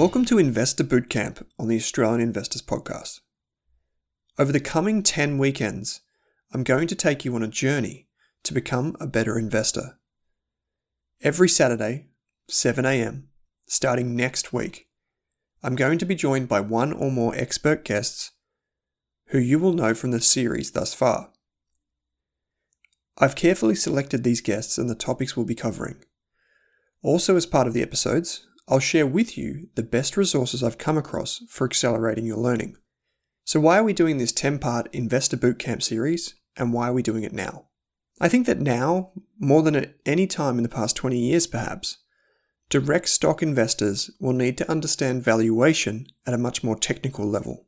Welcome to Investor Bootcamp on the Australian Investors Podcast. Over the coming 10 weekends, I'm going to take you on a journey to become a better investor. Every Saturday, 7am, starting next week, I'm going to be joined by one or more expert guests who you will know from the series thus far. I've carefully selected these guests and the topics we'll be covering. Also, as part of the episodes, I'll share with you the best resources I've come across for accelerating your learning. So, why are we doing this 10 part Investor Bootcamp series, and why are we doing it now? I think that now, more than at any time in the past 20 years perhaps, direct stock investors will need to understand valuation at a much more technical level.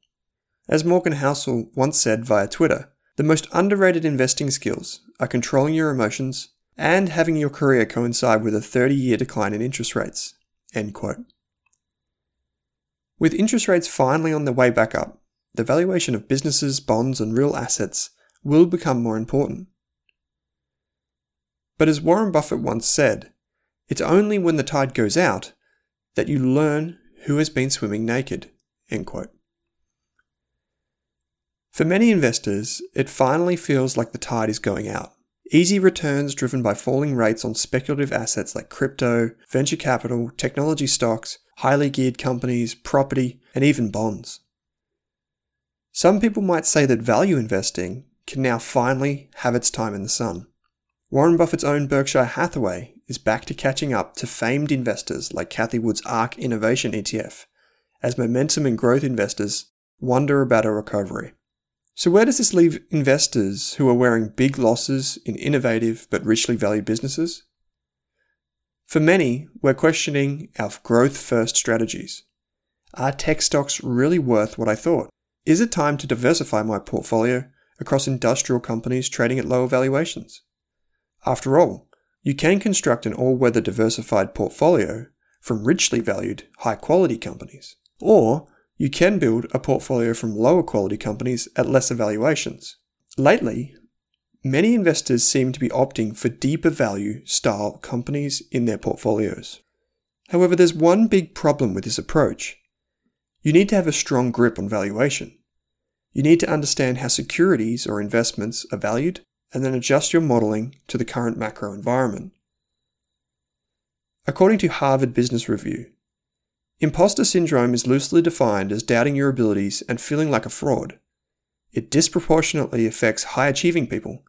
As Morgan Housel once said via Twitter, the most underrated investing skills are controlling your emotions and having your career coincide with a 30 year decline in interest rates. End quote. With interest rates finally on their way back up, the valuation of businesses, bonds, and real assets will become more important. But as Warren Buffett once said, it's only when the tide goes out that you learn who has been swimming naked. For many investors, it finally feels like the tide is going out. Easy returns driven by falling rates on speculative assets like crypto, venture capital, technology stocks, highly geared companies, property, and even bonds. Some people might say that value investing can now finally have its time in the sun. Warren Buffett's own Berkshire Hathaway is back to catching up to famed investors like Cathie Wood's ARK Innovation ETF, as momentum and growth investors wonder about a recovery. So, where does this leave investors who are wearing big losses in innovative but richly valued businesses? For many, we're questioning our growth first strategies. Are tech stocks really worth what I thought? Is it time to diversify my portfolio across industrial companies trading at lower valuations? After all, you can construct an all weather diversified portfolio from richly valued, high quality companies. Or you can build a portfolio from lower quality companies at lesser valuations. Lately, many investors seem to be opting for deeper value style companies in their portfolios. However, there's one big problem with this approach. You need to have a strong grip on valuation. You need to understand how securities or investments are valued and then adjust your modeling to the current macro environment. According to Harvard Business Review, imposter syndrome is loosely defined as doubting your abilities and feeling like a fraud. It disproportionately affects high achieving people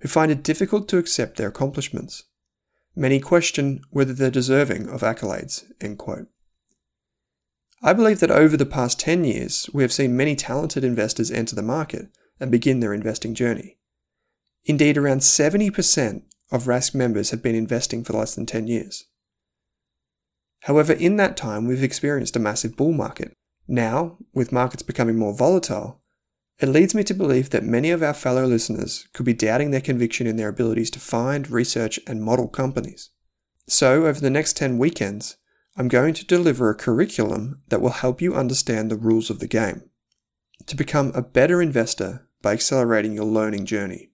who find it difficult to accept their accomplishments. Many question whether they're deserving of accolades. I believe that over the past 10 years, we have seen many talented investors enter the market and begin their investing journey. Indeed, around 70% of Rask members have been investing for less than 10 years. However, in that time, we've experienced a massive bull market. Now, with markets becoming more volatile, it leads me to believe that many of our fellow listeners could be doubting their conviction in their abilities to find, research, and model companies. So, over the next 10 weekends, I'm going to deliver a curriculum that will help you understand the rules of the game. To become a better investor, by accelerating your learning journey.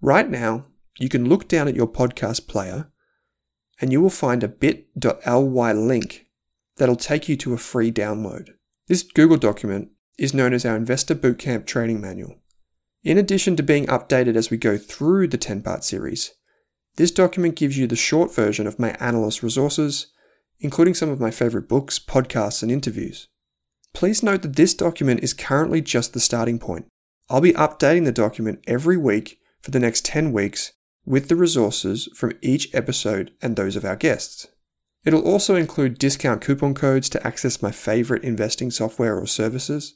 Right now, you can look down at your podcast player and you will find a bit.ly link that'll take you to a free download. This Google document is known as our Investor Bootcamp Training Manual. In addition to being updated as we go through the 10 part series, this document gives you the short version of my analyst resources, including some of my favorite books, podcasts, and interviews. Please note that this document is currently just the starting point. I'll be updating the document every week for the next 10 weeks with the resources from each episode and those of our guests. It'll also include discount coupon codes to access my favorite investing software or services.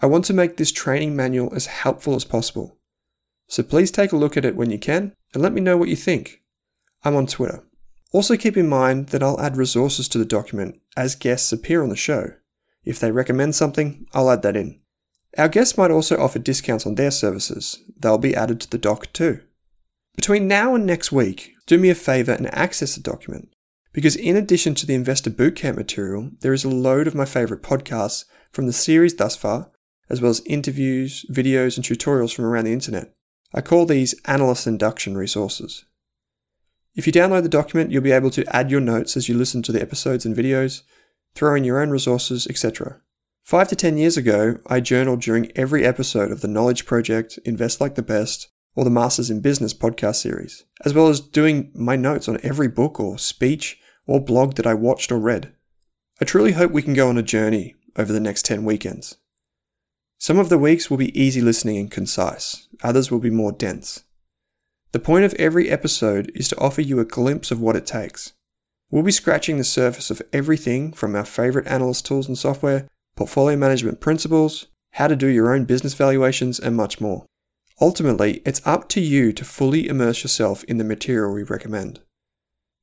I want to make this training manual as helpful as possible. So please take a look at it when you can and let me know what you think. I'm on Twitter. Also keep in mind that I'll add resources to the document as guests appear on the show. If they recommend something, I'll add that in. Our guests might also offer discounts on their services. They'll be added to the doc too. Between now and next week, do me a favour and access the document, because in addition to the Investor Bootcamp material, there is a load of my favourite podcasts from the series thus far, as well as interviews, videos, and tutorials from around the internet. I call these analyst induction resources. If you download the document, you'll be able to add your notes as you listen to the episodes and videos, throw in your own resources, etc. Five to ten years ago, I journaled during every episode of the Knowledge Project, Invest Like the Best, or the Masters in Business podcast series, as well as doing my notes on every book or speech or blog that I watched or read. I truly hope we can go on a journey over the next 10 weekends. Some of the weeks will be easy listening and concise, others will be more dense. The point of every episode is to offer you a glimpse of what it takes. We'll be scratching the surface of everything from our favorite analyst tools and software, portfolio management principles, how to do your own business valuations, and much more. Ultimately, it's up to you to fully immerse yourself in the material we recommend.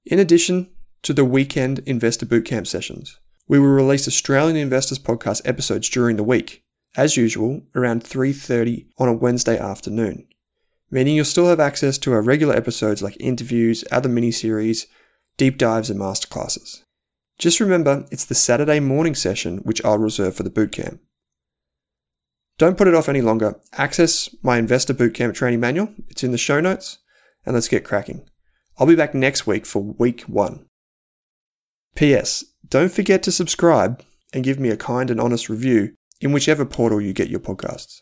In addition to the weekend investor bootcamp sessions, we will release Australian Investors Podcast episodes during the week, as usual, around 3:30 on a Wednesday afternoon. Meaning you'll still have access to our regular episodes like interviews, other mini-series, deep dives and masterclasses. Just remember, it's the Saturday morning session which I'll reserve for the bootcamp. Don't put it off any longer. Access my Investor Bootcamp training manual. It's in the show notes. And let's get cracking. I'll be back next week for week one. P.S. Don't forget to subscribe and give me a kind and honest review in whichever portal you get your podcasts.